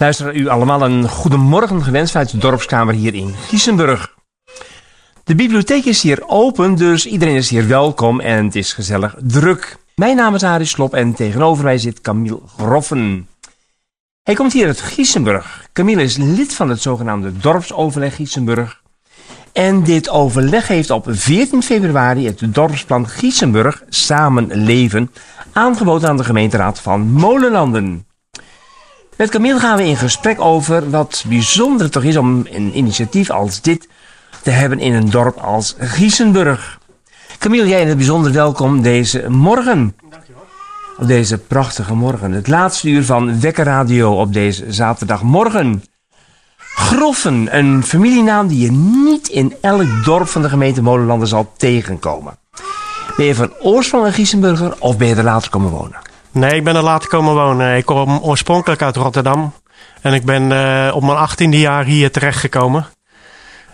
Luister u allemaal een goedemorgen gewenst vanuit de dorpskamer hier in Giesenburg. De bibliotheek is hier open, dus iedereen is hier welkom en het is gezellig druk. Mijn naam is Arie Slop en tegenover mij zit Camille Groffen. Hij komt hier uit Giesenburg. Camille is lid van het zogenaamde dorpsoverleg Giesenburg. En dit overleg heeft op 14 februari het dorpsplan Giesenburg Samen Leven aangeboden aan de gemeenteraad van Molenlanden. Met Camille gaan we in gesprek over wat bijzonder toch is om een initiatief als dit te hebben in een dorp als Giesenburg. Camille, jij in het bijzonder welkom deze morgen. Dankjewel. Op deze prachtige morgen. Het laatste uur van Wekkerradio op deze zaterdagmorgen. Groffen, een familienaam die je niet in elk dorp van de gemeente Molenlanden zal tegenkomen. Ben je van oorsprong een Giesenburger of ben je er later komen wonen? Nee, ik ben er later komen wonen. Ik kom oorspronkelijk uit Rotterdam. En ik ben uh, op mijn achttiende jaar hier terechtgekomen.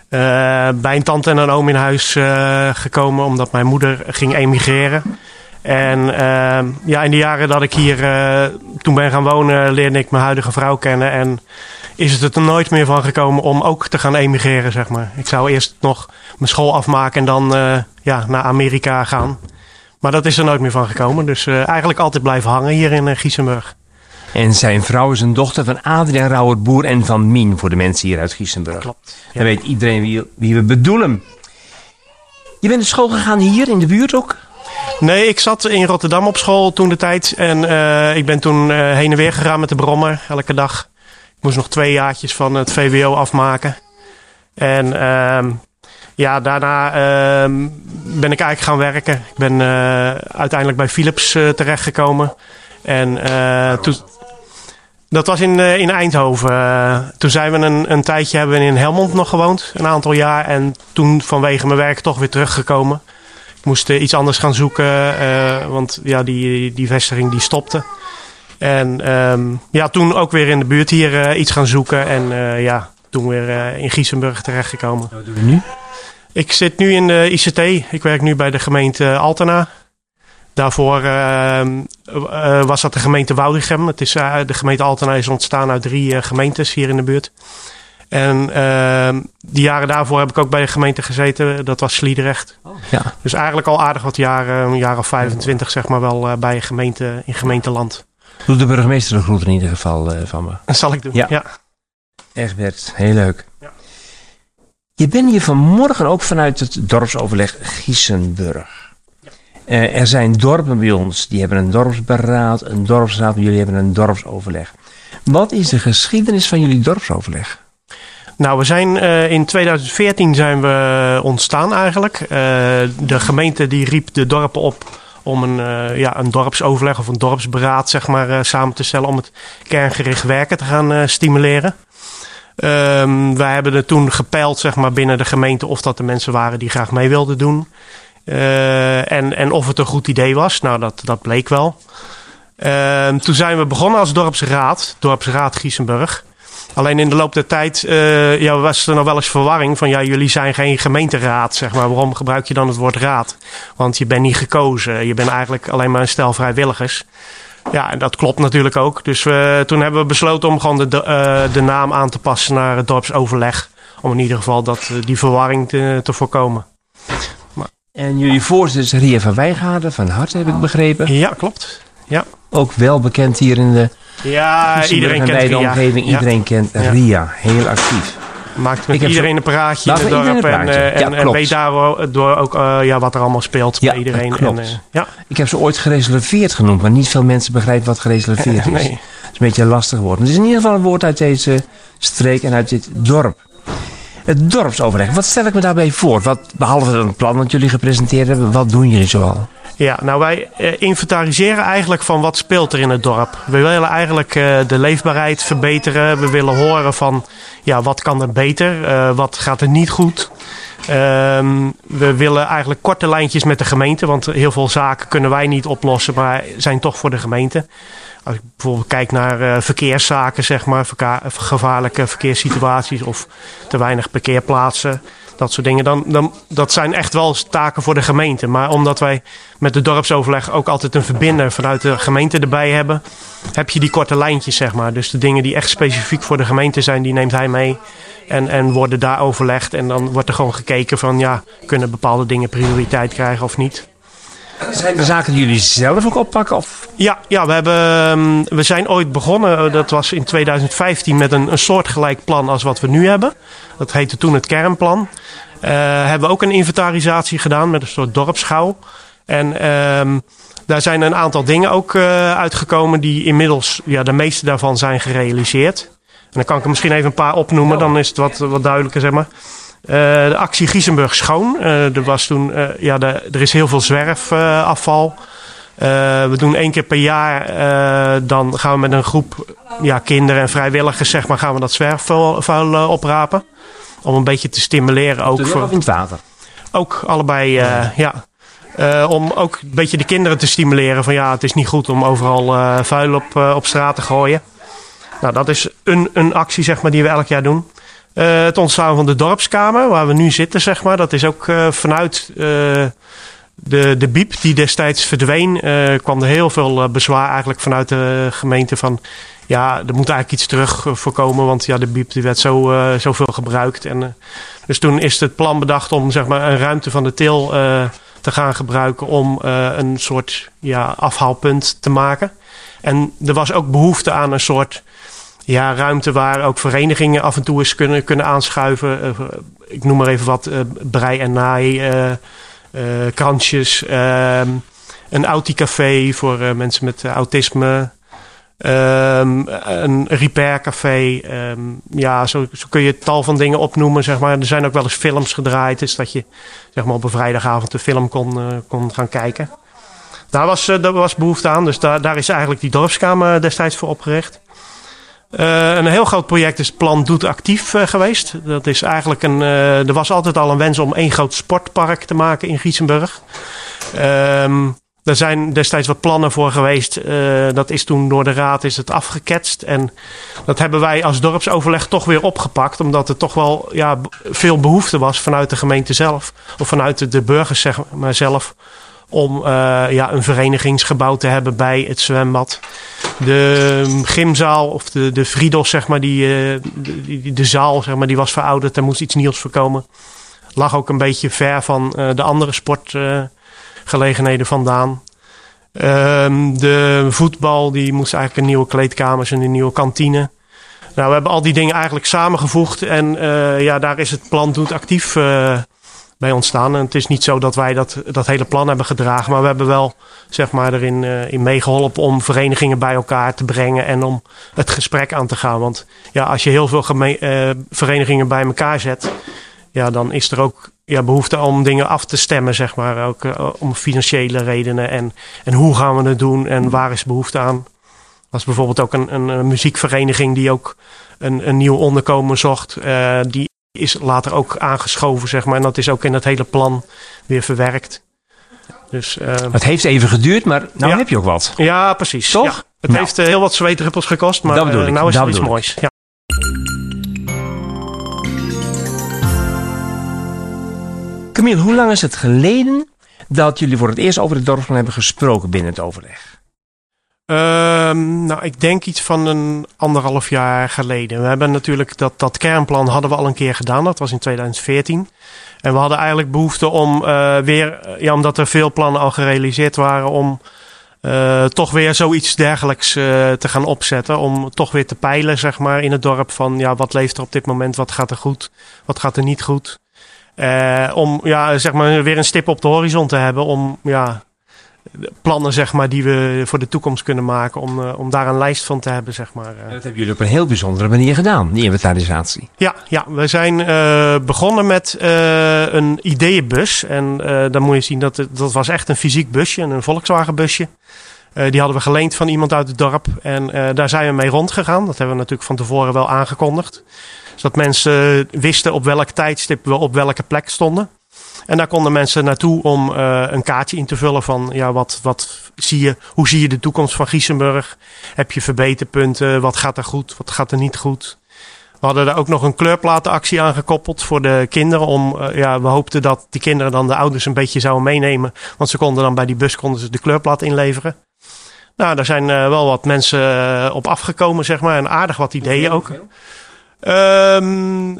Uh, bij een tante en een oom in huis uh, gekomen omdat mijn moeder ging emigreren. En ja, in de jaren dat ik hier toen ben gaan wonen, leerde ik mijn huidige vrouw kennen. En is het er nooit meer van gekomen om ook te gaan emigreren, zeg maar. Ik zou eerst nog mijn school afmaken en dan ja, naar Amerika gaan. Maar dat is er nooit meer van gekomen. Dus uh, eigenlijk altijd blijven hangen hier in uh, Giesenburg. En zijn vrouw is een dochter van Adriaan Rauwert Boer en van Mien voor de mensen hier uit Giesenburg. Klopt. Ja. Dan weet iedereen wie, wie we bedoelen. Je bent naar school gegaan hier in de buurt ook? Nee, ik zat in Rotterdam op school toen de tijd. En uh, ik ben toen heen en weer gegaan met de brommer elke dag. Ik moest nog twee jaartjes van het VWO afmaken. En ehm, ja, daarna uh, ben ik eigenlijk gaan werken. Ik ben uh, uiteindelijk bij Philips uh, terechtgekomen. En uh, toen, dat was in, in Eindhoven. toen zijn we een, een tijdje hebben we in Helmond nog gewoond, een aantal jaar. En toen vanwege mijn werk toch weer teruggekomen. Ik moest iets anders gaan zoeken, want ja, die, die vestiging die stopte. En um, ja, toen ook weer in de buurt hier iets gaan zoeken. En ja, toen weer in Giesenburg terechtgekomen. Wat doen we nu? Ik zit nu in de ICT. Ik werk nu bij de gemeente Altena. Daarvoor uh, uh, was dat de gemeente Woudrichem. Het is, uh, de gemeente Altena is ontstaan uit drie gemeentes hier in de buurt. En ehm, die jaren daarvoor heb ik ook bij de gemeente gezeten. Dat was Sliedrecht. Oh, ja. Dus eigenlijk al aardig wat jaren, een jaar of 25 zeg maar wel, bij gemeente, in gemeenteland. Doe de burgemeester de groet in ieder geval van me. Dat zal ik doen, ja. ja. Echt Bert, heel leuk. Ja. Je bent hier vanmorgen ook vanuit het dorpsoverleg Giesenburg. Uh, er zijn dorpen bij ons, die hebben een dorpsberaad, een dorpsraad, en jullie hebben een dorpsoverleg. Wat is de geschiedenis van jullie dorpsoverleg? Nou, we zijn uh, in 2014 zijn we ontstaan eigenlijk. De gemeente die riep de dorpen op om een, ja, een dorpsoverleg of een dorpsberaad zeg maar, samen te stellen om het kerngericht werken te gaan stimuleren. Um, wij hebben er toen gepeild zeg maar, binnen de gemeente of dat de mensen waren die graag mee wilden doen. En, en of het een goed idee was. Nou, dat, dat bleek wel. Uh, toen zijn we begonnen als dorpsraad, dorpsraad Giesenburg. Alleen in de loop der tijd uh, ja, was er nog wel eens verwarring van ja, jullie zijn geen gemeenteraad, zeg maar. Waarom gebruik je dan het woord raad? Want je bent niet gekozen. Je bent eigenlijk alleen maar een stel vrijwilligers. Ja, en dat klopt natuurlijk ook. Dus we, toen hebben we besloten om gewoon de, uh, de naam aan te passen naar het dorpsoverleg. Om in ieder geval dat, die verwarring te, te voorkomen. Maar. En jullie voorzitter is Ria van Wijngaarden van Hart, heb ik begrepen. Ja, klopt. Ja. Ook wel bekend hier in de... Ja, iedereen kent Ria. omgeving. Iedereen kent Ria. Heel actief maakt met iedereen een praatje in het dorp. En, uh, en, en, weet daardoor ook uh, ja, wat er allemaal speelt ja, bij iedereen. Klopt. En, uh, ja. Ik heb ze ooit gereserveerd genoemd, maar niet veel mensen begrijpen wat gereserveerd is. Het is een beetje een lastig woord. Maar het is in ieder geval een woord uit deze streek en uit dit dorp. Het dorpsoverleg, wat stel ik me daarbij voor? Wat, behalve een plan dat jullie gepresenteerd hebben, wat doen jullie zoal? Ja, nou wij uh, inventariseren eigenlijk van wat speelt er in het dorp. We willen eigenlijk uh, de leefbaarheid verbeteren. We willen horen van ja, wat kan er beter, uh, wat gaat er niet goed. Um, we willen eigenlijk korte lijntjes met de gemeente, want heel veel zaken kunnen wij niet oplossen, maar zijn toch voor de gemeente. Als ik bijvoorbeeld kijk naar verkeerszaken, zeg maar, gevaarlijke verkeerssituaties of te weinig parkeerplaatsen dat soort dingen. Dan, dan, dat zijn echt wel taken voor de gemeente. Maar omdat wij met de dorpsoverleg ook altijd een verbinder vanuit de gemeente erbij hebben, heb je die korte lijntjes, zeg maar. Dus de dingen die echt specifiek voor de gemeente zijn, die neemt hij mee. En, en worden daar overlegd. En dan wordt er gewoon gekeken van, ja, kunnen bepaalde dingen prioriteit krijgen of niet. Zijn er zaken die jullie zelf ook oppakken? Of? Ja, ja we, hebben, ehm, we zijn ooit begonnen, eh, dat was in 2015, met een, een soortgelijk plan als wat we nu hebben. Dat heette toen het kernplan. Uh, hebben we ook een inventarisatie gedaan met een soort dorpsschouw. En um, daar zijn een aantal dingen ook uh, uitgekomen die inmiddels, ja, de meeste daarvan zijn gerealiseerd. En dan kan ik er misschien even een paar opnoemen, dan is het wat, wat duidelijker, zeg maar. Uh, de actie Giesenburg Schoon. Uh, er, was toen, uh, ja, de, er is heel veel zwerfafval. we doen één keer per jaar, dan gaan we met een groep ja, kinderen en vrijwilligers zeg maar, gaan we dat zwerfvuil oprapen. Om een beetje te stimuleren. Ook voor, of in het water? Ook allebei, ja. om ook een beetje de kinderen te stimuleren van ja, het is niet goed om overal vuil op, op straat te gooien. Nou, dat is een, een actie zeg maar, die we elk jaar doen. Uh, het ontstaan van de dorpskamer, waar we nu zitten, zeg maar. Dat is ook uh, vanuit uh, de, de BIEB, die destijds verdween, kwam er heel veel bezwaar eigenlijk vanuit de gemeente van... Ja, er moet eigenlijk iets terug voorkomen, want ja, de BIEB die werd zo, zoveel gebruikt. En, dus toen is het plan bedacht om zeg maar, een ruimte van de til te gaan gebruiken om een soort ja, afhaalpunt te maken. En er was ook behoefte aan een soort ja, ruimte waar ook verenigingen af en toe eens kunnen, kunnen aanschuiven. Uh, ik noem maar even wat, uh, brei en naai, uh, krantjes, ehm, een auticafé voor mensen met autisme. Um, een repaircafé. Um, ja, zo, zo, kun je tal van dingen opnoemen. Zeg maar. Er zijn ook wel eens films gedraaid. Dus dat je zeg maar, op een vrijdagavond de film kon, kon gaan kijken. Daar was, daar was behoefte aan. Dus daar, daar is eigenlijk die dorpskamer destijds voor opgericht. Uh, een heel groot project is Plan Doet Actief uh, geweest. Dat is eigenlijk een. Uh, er was altijd al een wens om één groot sportpark te maken in Giesenburg. Um, er zijn destijds wat plannen voor geweest. dat is toen door de raad is het afgeketst. En dat hebben wij als dorpsoverleg toch weer opgepakt. Omdat er toch wel ja, veel behoefte was vanuit de gemeente zelf. Of vanuit de burgers zeg maar zelf om uh, ja, een verenigingsgebouw te hebben bij het zwembad. De gymzaal of de, de Friedos, zeg maar, die, uh, de, de, zaal, zeg maar, die was verouderd. Daar moest iets nieuws voor komen. Lag ook een beetje ver van uh, de andere sportgelegenheden vandaan. Ehm, de voetbal, die moest eigenlijk een nieuwe kleedkamers en een nieuwe kantine. Nou, we hebben al die dingen eigenlijk samengevoegd. En ja, daar is het plan Doet Actief bij ontstaan. En het is niet zo dat wij dat, dat hele plan hebben gedragen, maar we hebben wel zeg maar, erin uh, in meegeholpen om verenigingen bij elkaar te brengen en om het gesprek aan te gaan. Want ja, als je heel veel uh, verenigingen bij elkaar zet, ja, dan is er ook ja, behoefte om dingen af te stemmen, zeg maar. Ook uh, om financiële redenen en, en hoe gaan we het doen en waar is behoefte aan. Was bijvoorbeeld ook een, een, een muziekvereniging die ook een, een nieuw onderkomen zocht. die is later ook aangeschoven, zeg maar. En dat is ook in het hele plan weer verwerkt. Dus, uh, het heeft even geduurd, maar nou heb je ook wat. Ja, precies. Toch? Ja, het nou. heeft uh, heel wat zweetdruppels gekost, maar dat uh, nou is dat er iets moois. Ja. Camille, hoe lang is het geleden dat jullie voor het eerst over het dorpsplan hebben gesproken binnen het overleg? Um, nou, ik denk iets van een anderhalf jaar geleden. We hebben natuurlijk dat, dat kernplan hadden we al een keer gedaan. Dat was in 2014. En we hadden eigenlijk behoefte om uh, weer, ja, omdat er veel plannen al gerealiseerd waren, om uh, toch weer zoiets dergelijks uh, te gaan opzetten. Om toch weer te peilen, zeg maar, in het dorp van ja, wat leeft er op dit moment, wat gaat er goed, wat gaat er niet goed. om ja, zeg maar, weer een stip op de horizon te hebben. Om ja, plannen zeg maar, die we voor de toekomst kunnen maken. Om, uh, om daar een lijst van te hebben. Zeg maar. Dat hebben jullie op een heel bijzondere manier gedaan, die inventarisatie. Ja, ja we zijn uh, begonnen met uh, een ideeënbus. En dan moet je zien dat het, dat was echt een fysiek busje, een Volkswagen busje. die hadden we geleend van iemand uit het dorp. En daar zijn we mee rondgegaan. Dat hebben we natuurlijk van tevoren wel aangekondigd. Zodat mensen wisten op welk tijdstip we op welke plek stonden. En daar konden mensen naartoe om een kaartje in te vullen van ja, wat, wat zie je, hoe zie je de toekomst van Giesenburg? Heb je verbeterpunten? Wat gaat er goed? Wat gaat er niet goed? We hadden daar ook nog een kleurplatenactie aan gekoppeld voor de kinderen. Om, ja, we hoopten dat die kinderen dan de ouders een beetje zouden meenemen. Want ze konden dan bij die bus konden ze de kleurplaat inleveren. Nou, daar zijn uh, wel wat mensen op afgekomen, zeg maar. En aardig wat ideeën ook. Um,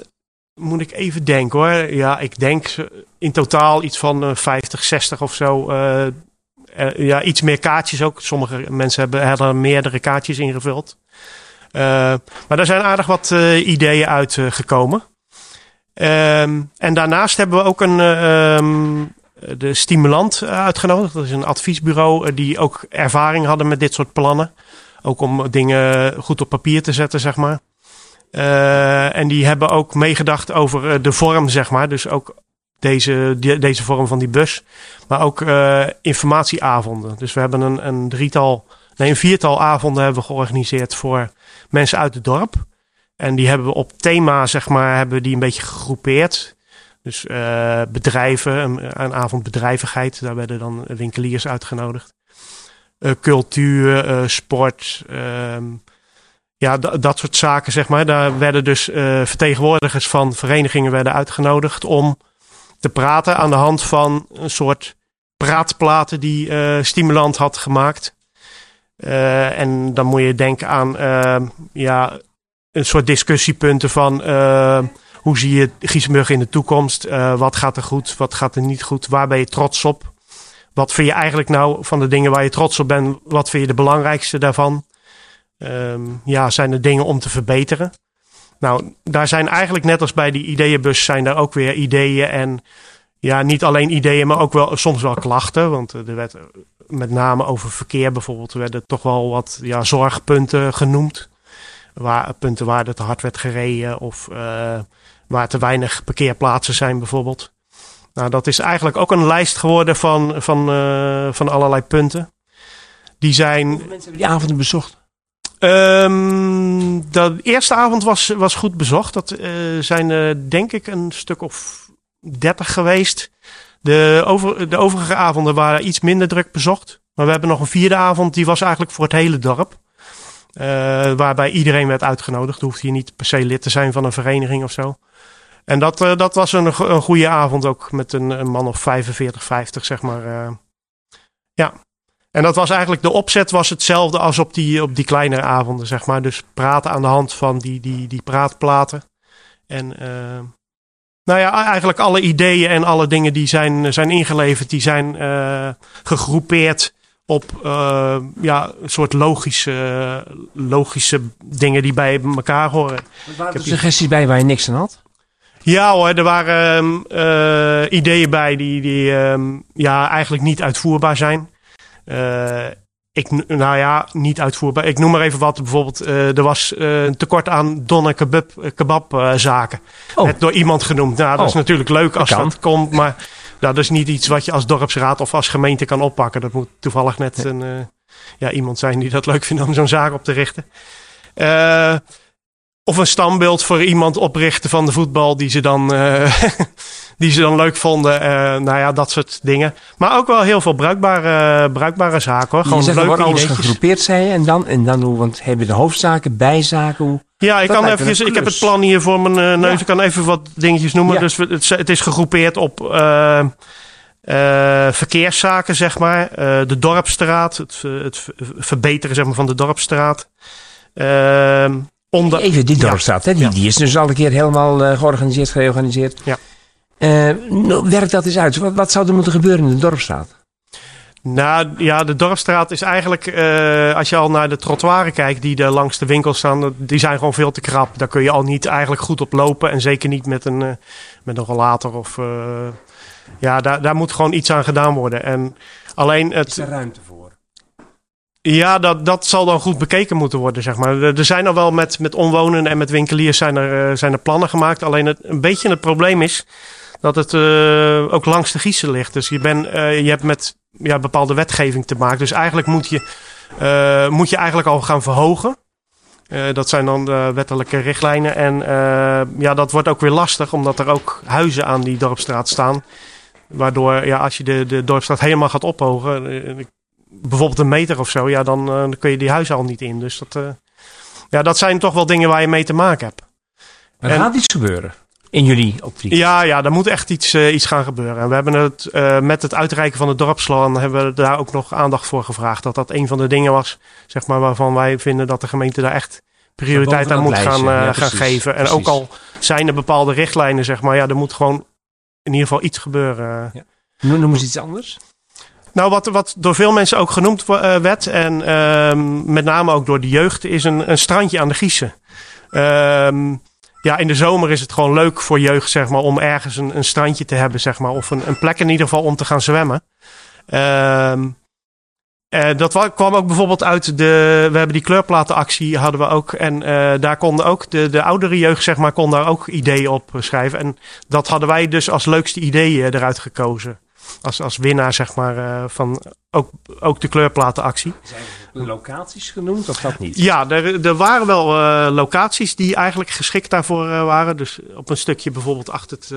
moet ik even denken hoor. Ja, ik denk in totaal iets van uh, 50, 60 of zo. ja, iets meer kaartjes ook. Sommige mensen hebben, hebben meerdere kaartjes ingevuld. maar daar zijn aardig wat ideeën uitgekomen. Um, en daarnaast hebben we ook een, um, eh, de Stimulant eh, uitgenodigd. Dat is een adviesbureau eh, die ook ervaring hadden met dit soort plannen. Ook om dingen goed op papier te zetten, zeg maar. Uh, en die hebben ook meegedacht over de vorm, zeg maar. Dus ook deze, deze vorm van die bus. Maar ook uh, informatieavonden. Dus we hebben een, een drietal, nee, een viertal avonden hebben we georganiseerd voor mensen uit het dorp. En die hebben we op thema, zeg maar, hebben die een beetje gegroepeerd. Dus bedrijven, een, een, avond bedrijvigheid, daar werden dan winkeliers uitgenodigd. Cultuur, sport, ehm, ja, dat soort zaken, zeg maar. Daar werden dus vertegenwoordigers van verenigingen werden uitgenodigd om te praten aan de hand van een soort praatplaten die Stimulant had gemaakt. en dan moet je denken aan ja, een soort discussiepunten van hoe zie je Giesenburg in de toekomst? Uh, wat gaat er goed? Wat gaat er niet goed? Waar ben je trots op? Wat vind je eigenlijk nou van de dingen waar je trots op bent? Wat vind je de belangrijkste daarvan? Um, ja, zijn er dingen om te verbeteren? Nou, daar zijn eigenlijk net als bij die ideeënbus zijn daar ook weer ideeën en ja, niet alleen ideeën, maar ook wel soms wel klachten. Want er werd met name over verkeer bijvoorbeeld, werden toch wel wat ja, zorgpunten genoemd. Waar, punten waar het te hard werd gereden of uh, waar te weinig parkeerplaatsen zijn bijvoorbeeld. Nou, dat is eigenlijk ook een lijst geworden van, van, van allerlei punten. Die zijn. Hoeveel mensen hebben die avonden bezocht? Um, de eerste avond was, was goed bezocht. Dat uh, zijn uh, denk ik een stuk of dertig geweest. De, over, de overige avonden waren iets minder druk bezocht. Maar we hebben nog een vierde avond, die was eigenlijk voor het hele dorp. Uh, waarbij iedereen werd uitgenodigd. Hoeft hier niet per se lid te zijn van een vereniging of zo. En dat, uh, dat was een, een goede avond ook met een, een man of 45, 50, zeg maar. Ja. En dat was eigenlijk, de opzet was hetzelfde als op die, op die kleinere avonden, zeg maar. Dus praten aan de hand van die, die, die praatplaten. En uh, nou ja, eigenlijk alle ideeën en alle dingen die zijn, zijn ingeleverd, die zijn gegroepeerd op uh, ja, een soort logische, logische dingen die bij elkaar horen. Er waren er suggesties bij waar je niks aan had? Ja hoor, er waren uh, ideeën bij die, die um, ja, eigenlijk niet uitvoerbaar zijn. Uh, ik, nou ja, niet uitvoerbaar. Ik noem maar even wat. Bijvoorbeeld, uh, er was een tekort aan donnen kebab, kebabzaken. Oh. Net door iemand genoemd. Nou, dat oh. is natuurlijk leuk als dat, dat komt. Maar nou, dat is niet iets wat je als dorpsraad of als gemeente kan oppakken. Dat moet toevallig net een, ja, iemand zijn die dat leuk vindt om zo'n zaak op te richten. Of een standbeeld voor iemand oprichten van de voetbal die ze dan, die ze dan leuk vonden. Uh, nou ja, dat soort dingen. Maar ook wel heel veel bruikbare, bruikbare zaken hoor. Gewoon leuke wordt alles gegroepeerd zijn en dan, en dan hoe, want hebben de hoofdzaken, bijzaken, hoe... Ja, ik, kan even, ik heb het plan hier voor mijn uh, neus. Ja. Ik kan even wat dingetjes noemen. Ja. Dus het, het, is gegroepeerd op uh, uh, verkeerszaken, zeg maar. de Dorpstraat, het, het verbeteren zeg maar, van de Dorpstraat. Ehm, Onder... Even die dorpstraat, ja. hè? Die, die is dus al een keer helemaal georganiseerd, gereorganiseerd. Ja. Uh, werkt dat eens uit. Wat, wat zou er moeten gebeuren in de dorpstraat? Nou ja, de dorpstraat is eigenlijk, uh, als je al naar de trottoiren kijkt die er langs de winkels staan, die zijn gewoon veel te krap. Daar kun je al niet eigenlijk goed op lopen en zeker niet met een, uh, met een rollator of... Uh, ja, daar, daar moet gewoon iets aan gedaan worden. En alleen het... Is er ruimte voor? Ja, dat, dat zal dan goed bekeken moeten worden, zeg maar. Er zijn al wel met, met omwonenden en met winkeliers zijn er, uh, zijn er plannen gemaakt. Alleen het, een beetje het probleem is dat het uh, ook langs de Giezen ligt. Dus je, ben, uh, je hebt met ja, bepaalde wetgeving te maken. Dus eigenlijk moet je, moet je eigenlijk al gaan verhogen. dat zijn dan de wettelijke richtlijnen. En ja, dat wordt ook weer lastig, omdat er ook huizen aan die dorpstraat staan. Waardoor, ja, als je de, de dorpstraat helemaal gaat ophogen, bijvoorbeeld een meter of zo, ja, dan, dan kun je die huizen al niet in. Dus dat, ja, dat zijn toch wel dingen waar je mee te maken hebt. Maar er gaat iets gebeuren in jullie optiek. Ja, ja, er moet echt iets, uh, iets gaan gebeuren. En we hebben het uh, met het uitreiken van het dorpsplan hebben we daar ook nog aandacht voor gevraagd. Dat dat een van de dingen was, zeg maar, waarvan wij vinden dat de gemeente daar echt prioriteit aan moet gaan, uh, ja, gaan geven. En ook al zijn er bepaalde richtlijnen, zeg maar, ja, er moet gewoon in ieder geval iets gebeuren. Ja. Noem eens iets anders. Nou, wat, wat door veel mensen ook genoemd werd, en ehm, met name ook door de jeugd, is een, een strandje aan de Giezen. Ehm, ja, in de zomer is het gewoon leuk voor jeugd, zeg maar, om ergens een, strandje te hebben, zeg maar. Of een, een plek in ieder geval om te gaan zwemmen. Uh, dat kwam ook bijvoorbeeld uit de. We hebben die kleurplatenactie hadden we ook. En uh, daar konden ook de, de oudere jeugd, zeg maar, kon daar ook ideeën op schrijven. En dat hadden wij dus als leukste ideeën eruit gekozen als, als winnaar, zeg maar, uh, van ook, ook de kleurplatenactie. Zijn er locaties genoemd of dat niet? Ja, er, er waren wel uh, locaties die eigenlijk geschikt daarvoor uh, waren. Dus op een stukje bijvoorbeeld achter het,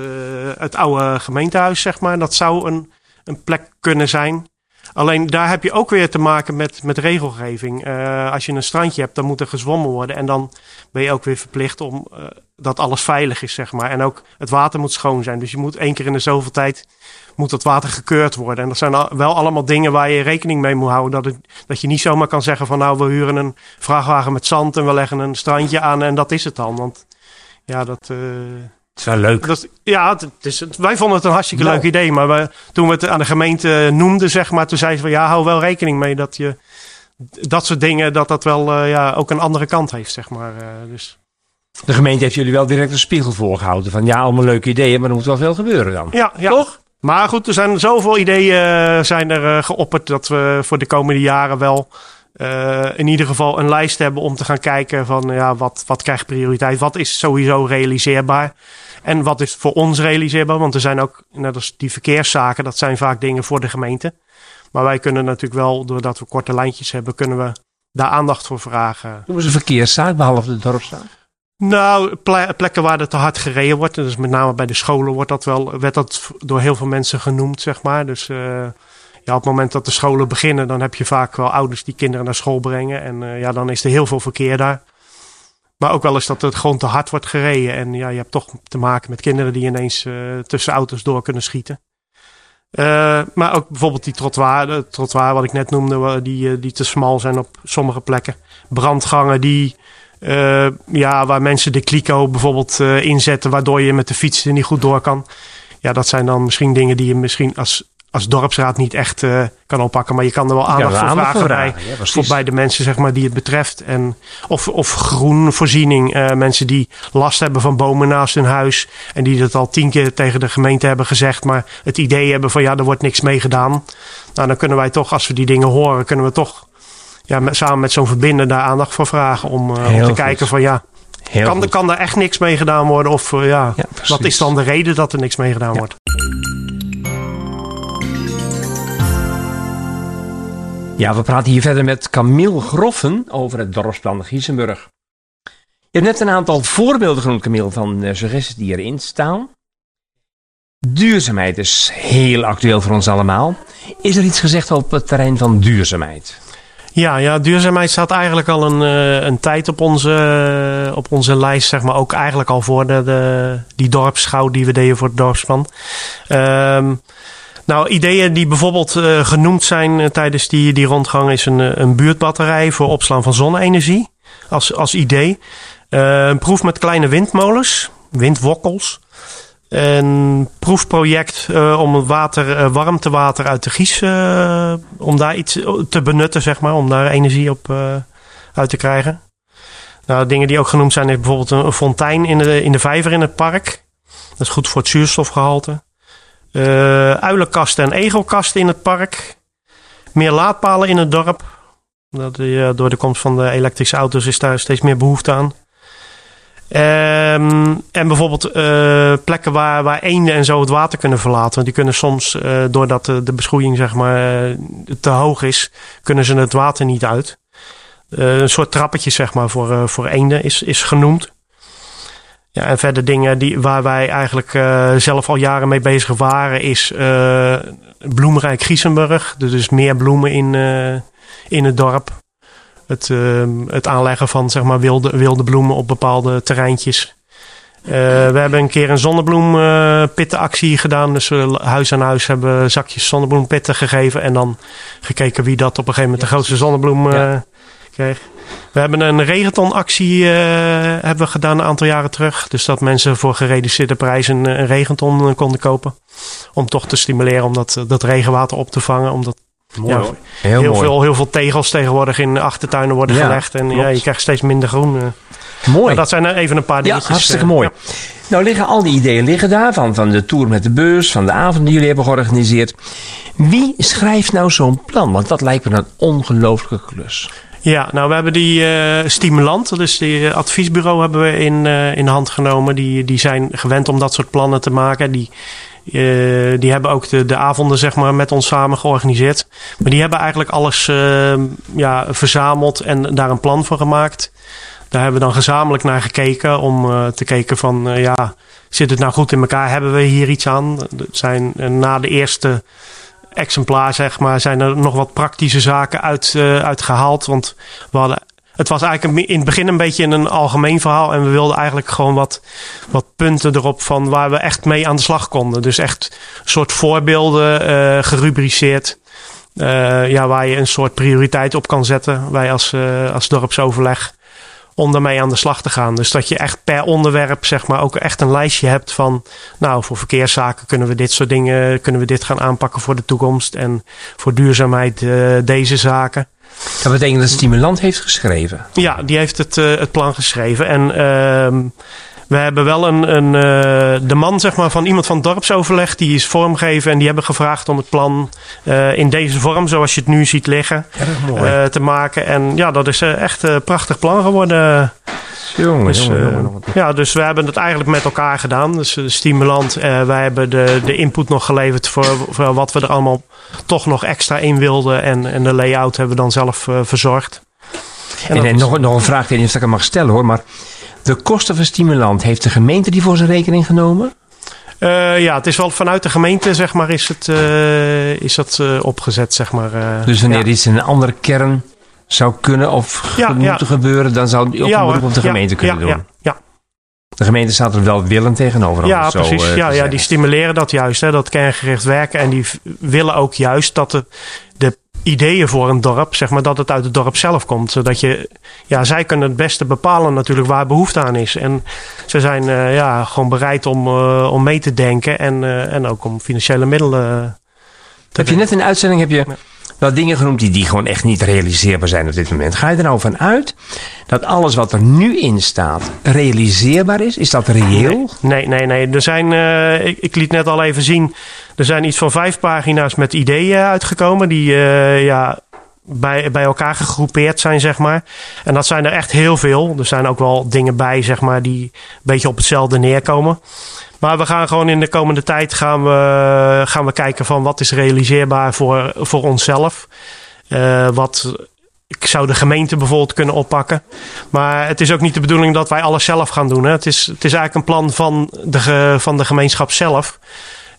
het oude gemeentehuis, zeg maar. Dat zou een, een plek kunnen zijn. Alleen daar heb je ook weer te maken met, met regelgeving. Uh, als je een strandje hebt, dan moet er gezwommen worden. En dan ben je ook weer verplicht om uh, dat alles veilig is, zeg maar. En ook het water moet schoon zijn. Dus je moet één keer in de zoveel tijd moet dat water gekeurd worden. En dat zijn wel allemaal dingen waar je rekening mee moet houden. Dat, het, dat je niet zomaar kan zeggen van nou, we huren een vrachtwagen met zand en we leggen een strandje aan en dat is het dan. Want ja, dat... Uh, is wel leuk. Dat, ja, het is, wij vonden het een hartstikke leuk idee. Maar we, toen we het aan de gemeente noemden, zeg maar, toen zeiden ze van ja, hou wel rekening mee dat je dat soort dingen, dat dat wel uh, ja, ook een andere kant heeft, zeg maar. Uh, dus. De gemeente heeft jullie wel direct een spiegel voorgehouden van ja, allemaal leuke ideeën, maar er moet wel veel gebeuren dan. Ja, ja. toch? Maar goed, er zijn zoveel ideeën zijn er geopperd dat we voor de komende jaren wel uh, in ieder geval een lijst hebben om te gaan kijken van ja, wat, wat krijgt prioriteit? Wat is sowieso realiseerbaar? En wat is voor ons realiseerbaar? Want er zijn ook, net als die verkeerszaken, dat zijn vaak dingen voor de gemeente. Maar wij kunnen natuurlijk wel, doordat we korte lijntjes hebben, kunnen we daar aandacht voor vragen. Noem eens een verkeerszaak, behalve de dorpszaak. Nou, plekken waar er te hard gereden wordt. Dus met name bij de scholen wordt dat wel, werd dat door heel veel mensen genoemd, zeg maar. Dus uh, ja, op het moment dat de scholen beginnen, dan heb je vaak wel ouders die kinderen naar school brengen. En uh, ja, dan is er heel veel verkeer daar. Maar ook wel eens dat het gewoon te hard wordt gereden. En ja, je hebt toch te maken met kinderen die ineens uh, tussen auto's door kunnen schieten. Maar ook bijvoorbeeld die trottoir, trottoir wat ik net noemde, die, die te smal zijn op sommige plekken. Brandgangen die, uh, ja, waar mensen de kliko bijvoorbeeld inzetten, waardoor je met de fiets er niet goed door kan. Ja, dat zijn dan misschien dingen die je misschien als als dorpsraad niet echt uh, kan oppakken. Maar je kan er wel aandacht voor vragen, bij, ja, voor bij de mensen zeg maar, die het betreft. En, of, of groenvoorziening. Uh, mensen die last hebben van bomen naast hun huis. En die dat al tien keer tegen de gemeente hebben gezegd. Maar het idee hebben van ja, er wordt niks mee gedaan. Nou, dan kunnen wij toch, als we die dingen horen, kunnen we toch ja, met, samen met zo'n verbinder daar aandacht voor vragen. Om, om te goed. kijken van ja, kan, kan er echt niks mee gedaan worden? Of ja, ja wat is dan de reden dat er niks mee gedaan ja. wordt? Ja, we praten hier verder met Camille Groffen over het dorpsplan Giesenburg. Je hebt net een aantal voorbeelden genoemd, Camille, van uh, suggesties die erin staan. Duurzaamheid is heel actueel voor ons allemaal. Is er iets gezegd op het terrein van duurzaamheid? Ja, ja duurzaamheid staat eigenlijk al een, uh, een tijd op onze, uh, op onze lijst, zeg maar. Ook eigenlijk al voor de, de, die dorpsschouw die we deden voor het dorpsplan. Ehm nou, ideeën die bijvoorbeeld uh, genoemd zijn tijdens die, die rondgang is een, eh, een buurtbatterij voor opslaan van zonne-energie als, als idee. Een proef met kleine windmolens, windwokkels. Een proefproject om het water, warmtewater uit de Gies, om daar iets te benutten, zeg maar, om daar energie op uit te krijgen. Nou, dingen die ook genoemd zijn is bijvoorbeeld een, fontein in de, in de vijver in het park. Dat is goed voor het zuurstofgehalte. Uh, uilenkasten en egelkasten in het park. Meer laadpalen in het dorp. Dat, uh, door de komst van de elektrische auto's is daar steeds meer behoefte aan. Um, en bijvoorbeeld uh, plekken waar, waar eenden en zo het water kunnen verlaten. Want die kunnen soms, uh, doordat de, de, beschroeiing zeg maar, te hoog is, kunnen ze het water niet uit. een soort trappetje, zeg maar, voor, voor eenden is, is genoemd. Ja, en verder dingen die, waar wij eigenlijk zelf al jaren mee bezig waren, is bloemrijk Giesenburg. Dus meer bloemen in, in het dorp. Het, het aanleggen van zeg maar, wilde, wilde bloemen op bepaalde terreintjes. Uh, we hebben een keer een zonnebloempittenactie gedaan. Dus we huis aan huis hebben zakjes zonnebloempitten gegeven. En dan gekeken wie dat op een gegeven moment de grootste zonnebloem uh, kreeg. We hebben een regentonactie uh, hebben we gedaan een aantal jaren terug. Dus dat mensen voor gereduceerde prijs een, een regenton konden kopen. Om toch te stimuleren om dat, dat regenwater op te vangen. Omdat Mooi, ja, heel, heel Veel, heel veel tegels tegenwoordig in achtertuinen worden gelegd. En ja, je krijgt steeds minder groen. Mooi. Maar dat zijn er even een paar dingetjes. Ja, hartstikke mooi. Nou liggen al die ideeën liggen daar, van, van de tour met de beurs, van de avond die jullie hebben georganiseerd. Wie schrijft nou zo'n plan? Want dat lijkt me een ongelooflijke klus. Ja, nou we hebben die uh, stimulant, dus die adviesbureau hebben we in, uh, in de hand genomen. Die, die zijn gewend om dat soort plannen te maken. Die, uh, die hebben ook de, de avonden zeg maar, met ons samen georganiseerd. Maar die hebben eigenlijk alles ja, verzameld en daar een plan voor gemaakt. Daar hebben we dan gezamenlijk naar gekeken om uh, te kijken van uh, ja, zit het nou goed in elkaar? Hebben we hier iets aan? zijn uh, na de eerste exemplaar, zeg maar, zijn er nog wat praktische zaken uit, uitgehaald. Want we hadden, het was eigenlijk in het begin een beetje een algemeen verhaal. En we wilden eigenlijk gewoon wat, wat punten erop van waar we echt mee aan de slag konden. Dus echt een soort voorbeelden gerubriceerd. ja, waar je een soort prioriteit op kan zetten. Wij als, als dorpsoverleg om daarmee aan de slag te gaan. Dus dat je echt per onderwerp zeg maar ook echt een lijstje hebt van... nou, voor verkeerszaken kunnen we dit soort dingen... kunnen we dit gaan aanpakken voor de toekomst... en voor duurzaamheid deze zaken. Dat betekent dat Stimulant heeft geschreven? Ja, die heeft het, uh, het plan geschreven. En... Uh, we hebben wel een, een uh, de man zeg maar, van iemand van het dorpsoverleg, die is vormgeven en die hebben gevraagd om het plan uh, in deze vorm, zoals je het nu ziet liggen, te maken. En ja, dat is echt een prachtig plan geworden. Jongen, dus, jongen, jongen. Ja, dus we hebben het eigenlijk met elkaar gedaan. Dus de stimulant, wij hebben de, de input nog geleverd voor, voor wat we er allemaal toch nog extra in wilden. En, en de layout hebben we dan zelf verzorgd. En, en, en nog, nog een vraag, ik weet niet of ik hem mag stellen hoor, maar de kosten van stimulant, heeft de gemeente die voor zijn rekening genomen? Uh, ja, het is wel vanuit de gemeente, zeg maar, is, het, uh, is dat uh, opgezet, zeg maar. dus wanneer ja. iets in een andere kern zou kunnen of ja, moeten ja. gebeuren, dan zou die ook een beroep op de gemeente kunnen doen? Ja, ja. De gemeente staat er wel willend tegenover. Ja, precies. Zo, ja, ja, die stimuleren dat juist, hè, dat kerngericht werken. En die willen ook juist dat de, de ideeën voor een dorp, zeg maar, dat het uit het dorp zelf komt. Zodat je, ja, zij kunnen het beste bepalen natuurlijk waar behoefte aan is. En ze zijn uh, ja, gewoon bereid om, uh, om mee te denken en, en ook om financiële middelen te Heb je net in de uitzending heb je ja. Wel dingen genoemd die, die gewoon echt niet realiseerbaar zijn op dit moment. Ga je er nou van uit dat alles wat er nu in staat realiseerbaar is? Is dat reëel? Nee, nee, nee. Er zijn, ik, ik liet net al even zien er zijn iets van vijf pagina's met ideeën uitgekomen die uh, ja, bij, bij elkaar gegroepeerd zijn, zeg maar. En dat zijn er echt heel veel. Er zijn ook wel dingen bij, zeg maar, die een beetje op hetzelfde neerkomen. Maar we gaan gewoon in de komende tijd gaan we, gaan we kijken van wat is realiseerbaar voor, voor onszelf. Uh, wat zou de gemeente bijvoorbeeld kunnen oppakken. Maar het is ook niet de bedoeling dat wij alles zelf gaan doen. Hè. Het, is, het is eigenlijk een plan van de, van de gemeenschap zelf.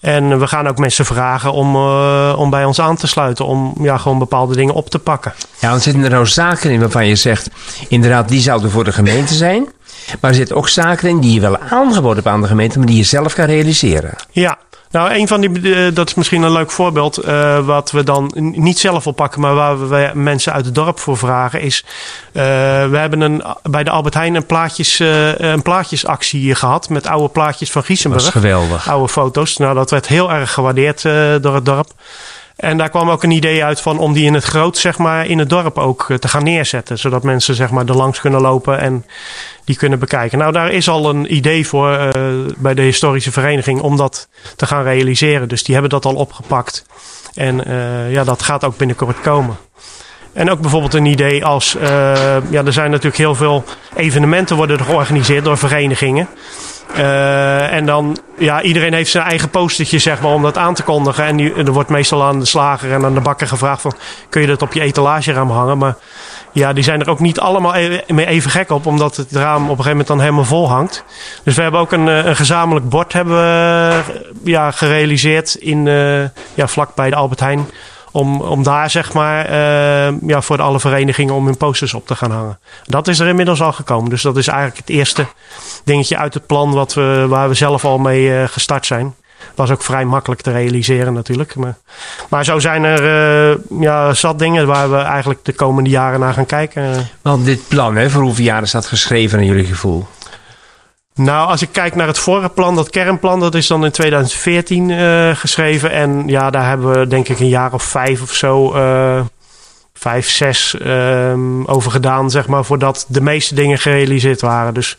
En we gaan ook mensen vragen om, uh, om bij ons aan te sluiten. Om ja, gewoon bepaalde dingen op te pakken. Ja, want zitten er nou zaken in waarvan je zegt... inderdaad, die zouden voor de gemeente zijn. Maar er zitten ook zaken in die je wel aangeboden hebt aan de gemeente... maar die je zelf kan realiseren. Ja, nou, een van die, dat is misschien een leuk voorbeeld, uh, wat we dan niet zelf oppakken, maar waar we mensen uit het dorp voor vragen, is: uh, we hebben een, bij de Albert Heijn een, plaatjes, een plaatjesactie gehad met oude plaatjes van Giesenburg. Dat is geweldig. Oude foto's. Nou, dat werd heel erg gewaardeerd door het dorp. En daar kwam ook een idee uit van om die in het groot, zeg maar, in het dorp ook te gaan neerzetten. Zodat mensen, zeg maar, er langs kunnen lopen en die kunnen bekijken. Nou, daar is al een idee voor uh, bij de historische vereniging om dat te gaan realiseren. Dus die hebben dat al opgepakt. En uh, ja, dat gaat ook binnenkort komen. En ook bijvoorbeeld een idee als, ja, er zijn natuurlijk heel veel evenementen worden er georganiseerd door verenigingen. Uh, en dan, ja, iedereen heeft zijn eigen postertje, zeg maar, om dat aan te kondigen. En die, er wordt meestal aan de slager en aan de bakker gevraagd van, kun je dat op je etalageraam hangen? Maar ja, die zijn er ook niet allemaal e- mee even gek op, omdat het raam op een gegeven moment dan helemaal vol hangt. Dus we hebben ook een, een gezamenlijk bord hebben we, ja, gerealiseerd in, ja, vlak bij de Albert Heijn. Om, om daar zeg maar uh, ja, voor alle verenigingen om hun posters op te gaan hangen. Dat is er inmiddels al gekomen. Dus dat is eigenlijk het eerste dingetje uit het plan wat we, waar we zelf al mee uh, gestart zijn. Was ook vrij makkelijk te realiseren natuurlijk. Maar, maar zo zijn er uh, ja, zat dingen waar we eigenlijk de komende jaren naar gaan kijken. Want dit plan, hè, voor hoeveel jaar is dat geschreven naar jullie gevoel? Nou, als ik kijk naar het vorige plan, dat kernplan, dat is dan in 2014 uh, geschreven. En ja, daar hebben we denk ik een jaar of vijf of zo, uh, vijf, zes uh, over gedaan, zeg maar, voordat de meeste dingen gerealiseerd waren. Dus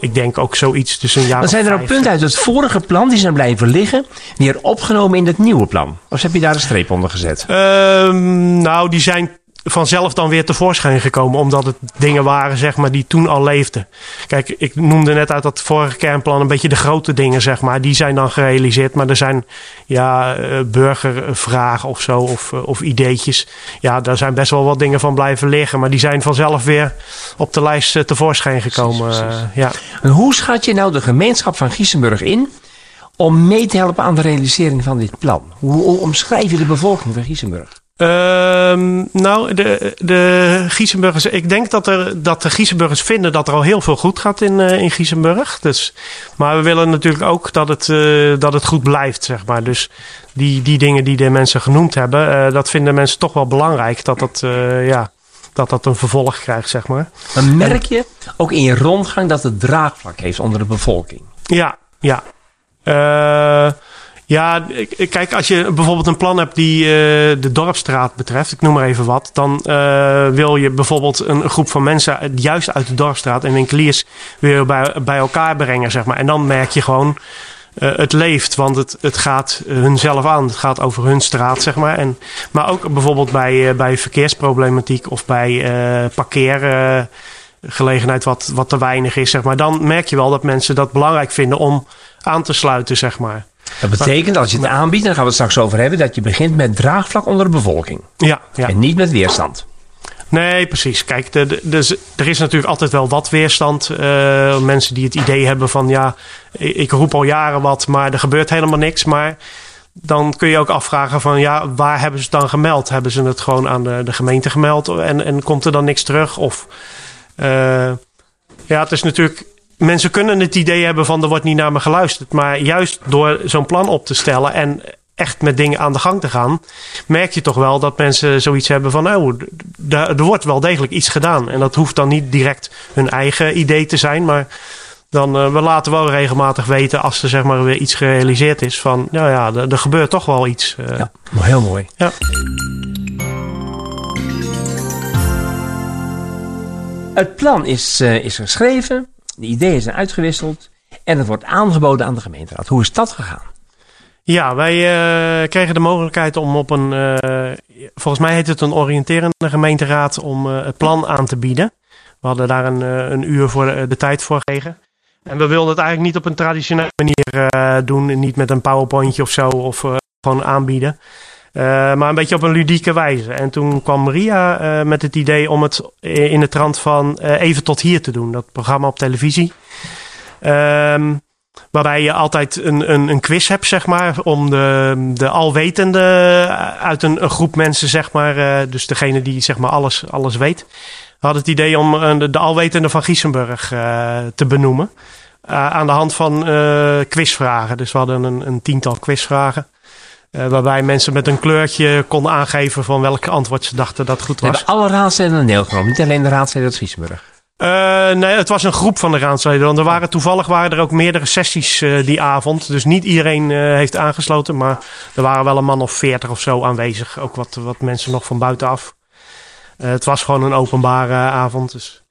ik denk ook zoiets tussen een jaar Dan zijn er ook punten uit het vorige plan die zijn blijven liggen, weer opgenomen in het nieuwe plan. Of heb je daar een streep onder gezet? Ehm, nou, die zijn vanzelf dan weer tevoorschijn gekomen. Omdat het dingen waren zeg maar, die toen al leefden. Kijk, ik noemde net uit dat vorige kernplan een beetje de grote dingen. Zeg maar. Die zijn dan gerealiseerd. Maar er zijn ja, eh, burgervragen of zo. Of, eh, of ideetjes. Ja, daar zijn best wel wat dingen van blijven liggen. Maar die zijn vanzelf weer op de lijst eh, tevoorschijn gekomen. Precies, precies. ja. En hoe schat je nou de gemeenschap van Giesenburg in? Om mee te helpen aan de realisering van dit plan. Hoe omschrijf je de bevolking van Giesenburg? Um, nou, de, de Giesenburgers. Ik denk dat, er, dat de Giesenburgers vinden dat er al heel veel goed gaat in, uh, in Giesenburg. Dus, maar we willen natuurlijk ook dat het, uh, dat het goed blijft, zeg maar. Dus die, die dingen die de mensen genoemd hebben, uh, dat vinden mensen toch wel belangrijk. Dat dat, ja, dat dat een vervolg krijgt, zeg maar. Dan merk je ook in je rondgang dat het draagvlak heeft onder de bevolking. Ja, ja. Ja, kijk, als je bijvoorbeeld een plan hebt die uh, de dorpstraat betreft, ik noem maar even wat, dan uh, wil je bijvoorbeeld een groep van mensen juist uit de dorpstraat en winkeliers weer bij, bij elkaar brengen, zeg maar. En dan merk je gewoon, uh, het leeft, want het, het gaat hunzelf aan. Het gaat over hun straat, zeg maar. En, maar ook bijvoorbeeld bij, bij verkeersproblematiek of bij parkeergelegenheid wat, wat te weinig is, zeg maar. Dan merk je wel dat mensen dat belangrijk vinden om aan te sluiten, zeg maar. Dat betekent, als je het aanbiedt, daar gaan we het straks over hebben, dat je begint met draagvlak onder de bevolking. Ja, ja. En niet met weerstand. Nee, precies. Kijk, de, de, er is natuurlijk altijd wel wat weerstand. Uh, mensen die het idee hebben van ja, ik roep al jaren wat, maar er gebeurt helemaal niks. Maar dan kun je ook afvragen van ja, waar hebben ze het dan gemeld? Hebben ze het gewoon aan de, de gemeente gemeld en, en komt er dan niks terug? Of uh, ja, het is natuurlijk mensen kunnen het idee hebben van er wordt niet naar me geluisterd. Maar juist door zo'n plan op te stellen en echt met dingen aan de gang te gaan, merk je toch wel dat mensen zoiets hebben van, oh, er wordt wel degelijk iets gedaan. En dat hoeft dan niet direct hun eigen idee te zijn, maar dan uh, we laten wel regelmatig weten als er zeg maar weer iets gerealiseerd is van, nou ja, er, er gebeurt toch wel iets. Uh, ja, heel mooi. Ja. Het plan is, uh, is geschreven. De ideeën zijn uitgewisseld en het wordt aangeboden aan de gemeenteraad. Hoe is dat gegaan? Ja, wij uh, kregen de mogelijkheid om op een, uh, volgens mij heet het een oriënterende gemeenteraad, om uh, het plan aan te bieden. We hadden daar een, een uur voor de, de, tijd voor gekregen. En we wilden het eigenlijk niet op een traditionele manier doen, niet met een powerpointje of zo, of gewoon aanbieden. Uh, maar een beetje op een ludieke wijze. En toen kwam Maria uh, met het idee om het in de trant van uh, even tot hier te doen. Dat programma op televisie. Um, waarbij je altijd een, een, een, quiz hebt, zeg maar. Om de, de alwetende uit een, een groep mensen, zeg maar. dus degene die zeg maar alles, alles weet. Had het idee om de, de alwetende van Giesenburg te benoemen. aan de hand van quizvragen. Dus we hadden een, een tiental quizvragen. Uh, waarbij mensen met een kleurtje konden aangeven van welk antwoord ze dachten dat goed was. Hebben alle raadsleden deelgenomen, niet alleen de raadsleden uit Friesenburg? Uh, nee, het was een groep van de raadsleden. Want er waren, toevallig waren er ook meerdere sessies uh, die avond. Dus niet iedereen heeft aangesloten. Maar er waren wel een man of veertig of zo aanwezig. Ook wat, wat mensen nog van buitenaf. het was gewoon een openbare avond. Dus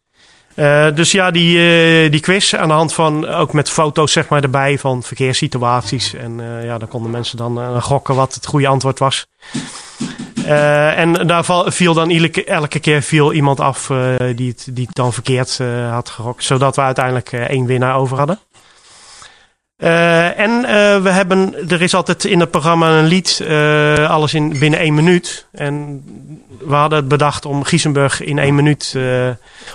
uh, dus ja, die, uh, die quiz aan de hand van ook met foto's zeg maar erbij van verkeerssituaties. En uh, ja, dan konden mensen dan gokken wat het goede antwoord was. en daar viel dan elke, elke keer viel iemand af die, het, die het dan verkeerd had gegokt. Zodat we uiteindelijk één winnaar over hadden. Uh, en uh, we hebben, er is altijd in het programma een lied, uh, alles in binnen één minuut. En we hadden het bedacht om Giesenburg in één minuut,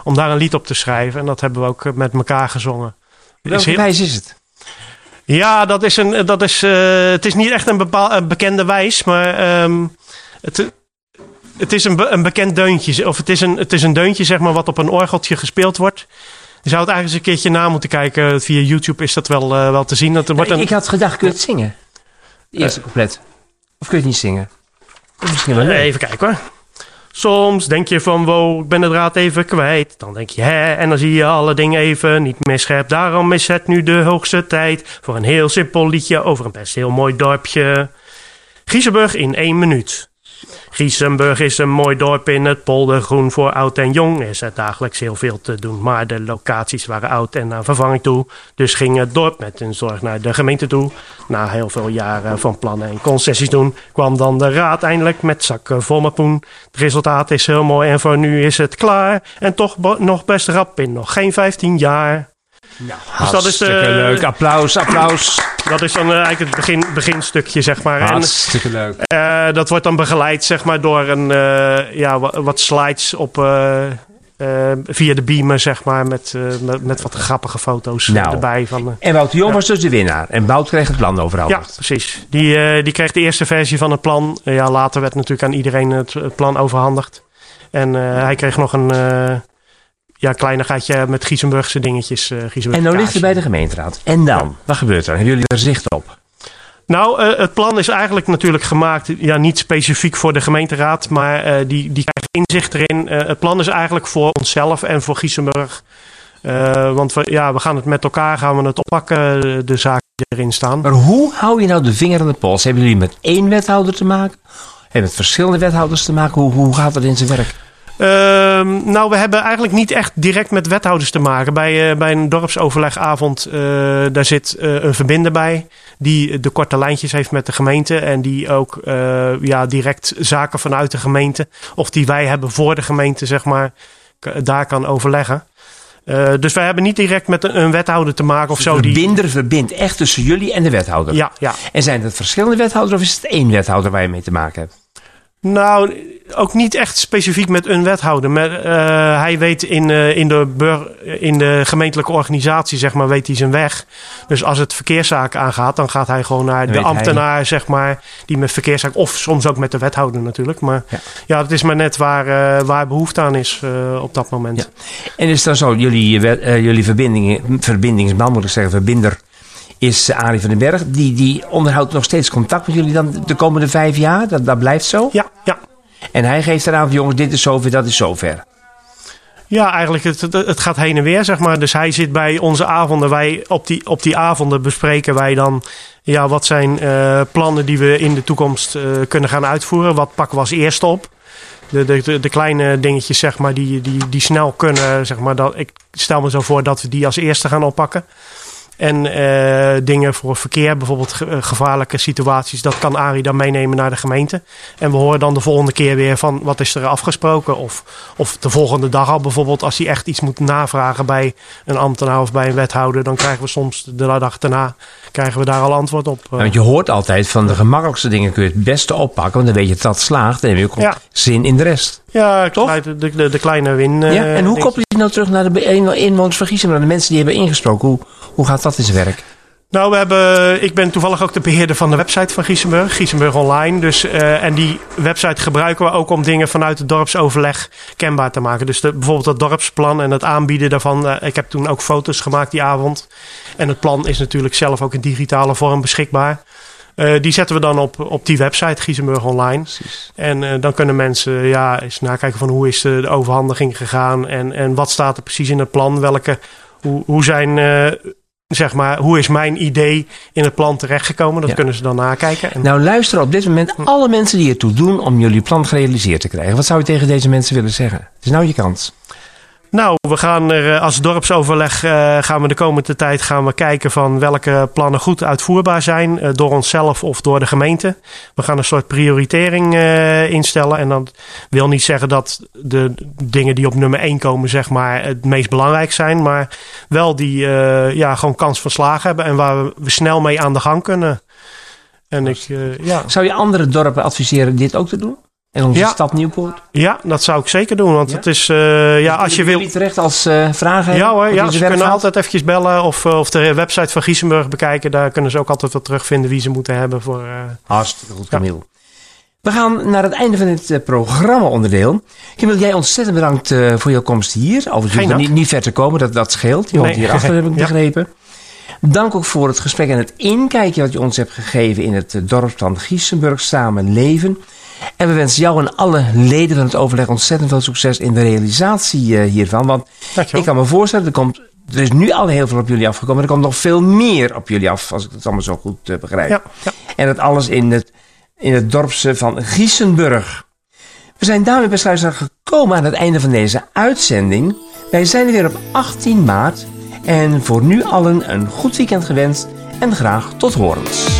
om daar een lied op te schrijven. En dat hebben we ook met elkaar gezongen. Welke heel... wijs is het? Ja, dat is een, dat is, het is niet echt een, bepaal, een bekende wijs, maar um, het, het is een, een bekend deuntje. Of het is een, het is een deuntje, zeg maar, wat op een orgeltje gespeeld wordt. Je zou het eigenlijk eens een keertje na moeten kijken. Via YouTube is dat wel, uh, wel te zien. Dat er wordt een... Ik had gedacht, kun je het zingen? De eerste uh, couplet. Of kun je het niet zingen? Misschien wel Even kijken hoor. Soms denk je van, wow, ik ben de draad even kwijt. Dan denk je, hè, en dan zie je alle dingen even niet meer scherp. Daarom is het nu de hoogste tijd voor een heel simpel liedje over een best heel mooi dorpje. Giesenburg in één minuut. Giesenburg is een mooi dorp in het poldergroen. Voor oud en jong is er dagelijks heel veel te doen. Maar de locaties waren oud en aan vervanging toe. Dus ging het dorp met een zorg naar de gemeente toe. Na heel veel jaren van plannen en concessies doen... kwam dan de raad eindelijk met zakken vol met poen. Het resultaat is heel mooi en voor nu is het klaar. En toch nog best rap in nog geen 15 jaar. Ja, dus dat is, uh, leuk. Applaus, applaus. Dat is dan uh, eigenlijk het begin, beginstukje, zeg maar. Hartstikke leuk. Uh, dat wordt dan begeleid, zeg maar, door een, ja, wat slides op, via de beamer, zeg maar. Met, met, met, wat grappige foto's nou, erbij. Van, en Wouter Jong was dus de winnaar. En Wout kreeg het plan overal. Ja, precies. Die, die kreeg de eerste versie van het plan. ja, later werd natuurlijk aan iedereen het, het plan overhandigd. En hij kreeg nog een ja, kleinigheidje met Giesenburgse dingetjes. Uh, en nou ligt je bij de gemeenteraad. En dan? Wat gebeurt er? Hebben jullie er zicht op? Nou, uh, het plan is eigenlijk natuurlijk gemaakt, ja, niet specifiek voor de gemeenteraad, maar uh, die, die krijgt inzicht erin. het plan is eigenlijk voor onszelf en voor Giesenburg. want we, ja, we gaan het met elkaar gaan we het oppakken, de zaken die erin staan. Maar hoe hou je nou de vinger aan de pols? Hebben jullie met één wethouder te maken? Hebben met verschillende wethouders te maken? Hoe, hoe gaat dat in zijn werk? Uh, nou, we hebben eigenlijk niet echt direct met wethouders te maken. Bij, uh, bij een dorpsoverlegavond, uh, daar zit eh, een verbinder bij. Die de korte lijntjes heeft met de gemeente. En die ook ja, direct zaken vanuit de gemeente, of die wij hebben voor de gemeente, zeg maar, daar kan overleggen. dus wij hebben niet direct met een, een wethouder te maken of zo. De verbinder die... verbindt echt tussen jullie en de wethouder. Ja, ja. En zijn het verschillende wethouders of is het één wethouder waar je mee te maken hebt? Nou, ook niet echt specifiek met een wethouder. Maar, uh, hij weet in, uh, in, de in de gemeentelijke organisatie, zeg maar, weet hij zijn weg. Dus als het verkeerszaken aangaat, dan gaat hij gewoon naar de ambtenaar, hij. zeg maar, die met verkeerszaken, of soms ook met de wethouder natuurlijk. Maar ja, ja het is maar net waar, uh, waar behoefte aan is op dat moment. Ja. En is dan zo, jullie, jullie verbinding, verbindingsman, moet ik zeggen, verbinder is Arie van den Berg. Die, die onderhoudt nog steeds contact met jullie dan de komende vijf jaar. Dat, dat blijft zo? Ja, ja. En hij geeft eraan van jongens, dit is zover, dat is zover. Ja, eigenlijk het, het gaat heen en weer, zeg maar. Dus hij zit bij onze avonden. Wij, op, die, op die avonden bespreken wij dan... Ja, wat zijn uh, plannen die we in de toekomst uh, kunnen gaan uitvoeren? Wat pakken we als eerste op? De, de, de, kleine dingetjes, zeg maar, die, die, die snel kunnen, zeg maar. Dat, ik stel me zo voor dat we die als eerste gaan oppakken. En uh, dingen voor verkeer, bijvoorbeeld ge gevaarlijke situaties, dat kan Arie dan meenemen naar de gemeente. En we horen dan de volgende keer weer van wat is er afgesproken. Of, of de volgende dag al bijvoorbeeld, als hij echt iets moet navragen bij een ambtenaar of bij een wethouder, dan krijgen we soms de dag daarna krijgen we daar al antwoord op. want je hoort altijd van de gemakkelijkste dingen kun je het beste oppakken, want dan weet je dat slaagt en dan heb je ook zin in de rest. Ja, toch? De, de, de kleine win. Ja, en hoe koppel nou terug naar de inwoners van naar de mensen die hebben ingesproken? Hoe, hoe gaat dat in zijn werk? Nou, we hebben, ik ben toevallig ook de beheerder van de website van Giesenburg, Giesenburg Online. Dus, uh, en die website gebruiken we ook om dingen vanuit het dorpsoverleg kenbaar te maken. Dus de, bijvoorbeeld dat dorpsplan en het aanbieden daarvan. Uh, ik heb toen ook foto's gemaakt die avond. En het plan is natuurlijk zelf ook in digitale vorm beschikbaar. Uh, die zetten we dan op, op die website, Giesenburg Online. Precies. En uh, dan kunnen mensen ja, eens nakijken van hoe is de, de, overhandiging gegaan. En, en wat staat er precies in het plan. Welke, hoe, hoe zijn... Uh, zeg maar, hoe is mijn idee in het plan terechtgekomen? Dat kunnen ze dan nakijken. En... Nou, luister op dit moment alle mensen die ertoe doen om jullie plan gerealiseerd te krijgen. Wat zou je tegen deze mensen willen zeggen? Het is nou je kans. Nou, we gaan er als dorpsoverleg gaan we de komende tijd gaan we kijken van welke plannen goed uitvoerbaar zijn door onszelf of door de gemeente. We gaan een soort prioritering instellen. En dat wil niet zeggen dat de dingen die op nummer 1 komen, zeg maar, het meest belangrijk zijn. Maar wel die ja, gewoon kans van slagen hebben en waar we snel mee aan de gang kunnen. En ik, ja. Zou je andere dorpen adviseren dit ook te doen? En onze stad Nieuwpoort? Ja, dat zou ik zeker doen. Want het is, uh, ja, als je wil... Jullie terecht als uh, vragen Ja hoor, ja, ze kunnen altijd eventjes bellen of, uh, of de website van Giesenburg bekijken. Daar kunnen ze ook altijd wat terugvinden wie ze moeten hebben voor... Hartstikke goed, Camille. We gaan naar het einde van dit programma-onderdeel. Camille, jij ontzettend bedankt voor jouw komst hier. Overigens niet, niet ver te komen, dat, dat scheelt. Je woont hier achter, heb ik begrepen. Dank ook voor het gesprek en het inkijkje wat je ons hebt gegeven in het dorpsplan Giesenburg Samen Leven. En we wensen jou en alle leden van het overleg ontzettend veel succes in de realisatie uh, hiervan. Want Dankjewel. ik kan me voorstellen, er, komt, er is nu al heel veel op jullie afgekomen. Er komt nog veel meer op jullie af, als ik het allemaal zo goed uh, begrijp. Ja, ja. En dat alles in het, in het dorpse van Giesenburg. We zijn daarmee besluiten gekomen aan het einde van deze uitzending. Wij zijn er weer op 18 maart. En voor nu allen een goed weekend gewenst en graag tot horens.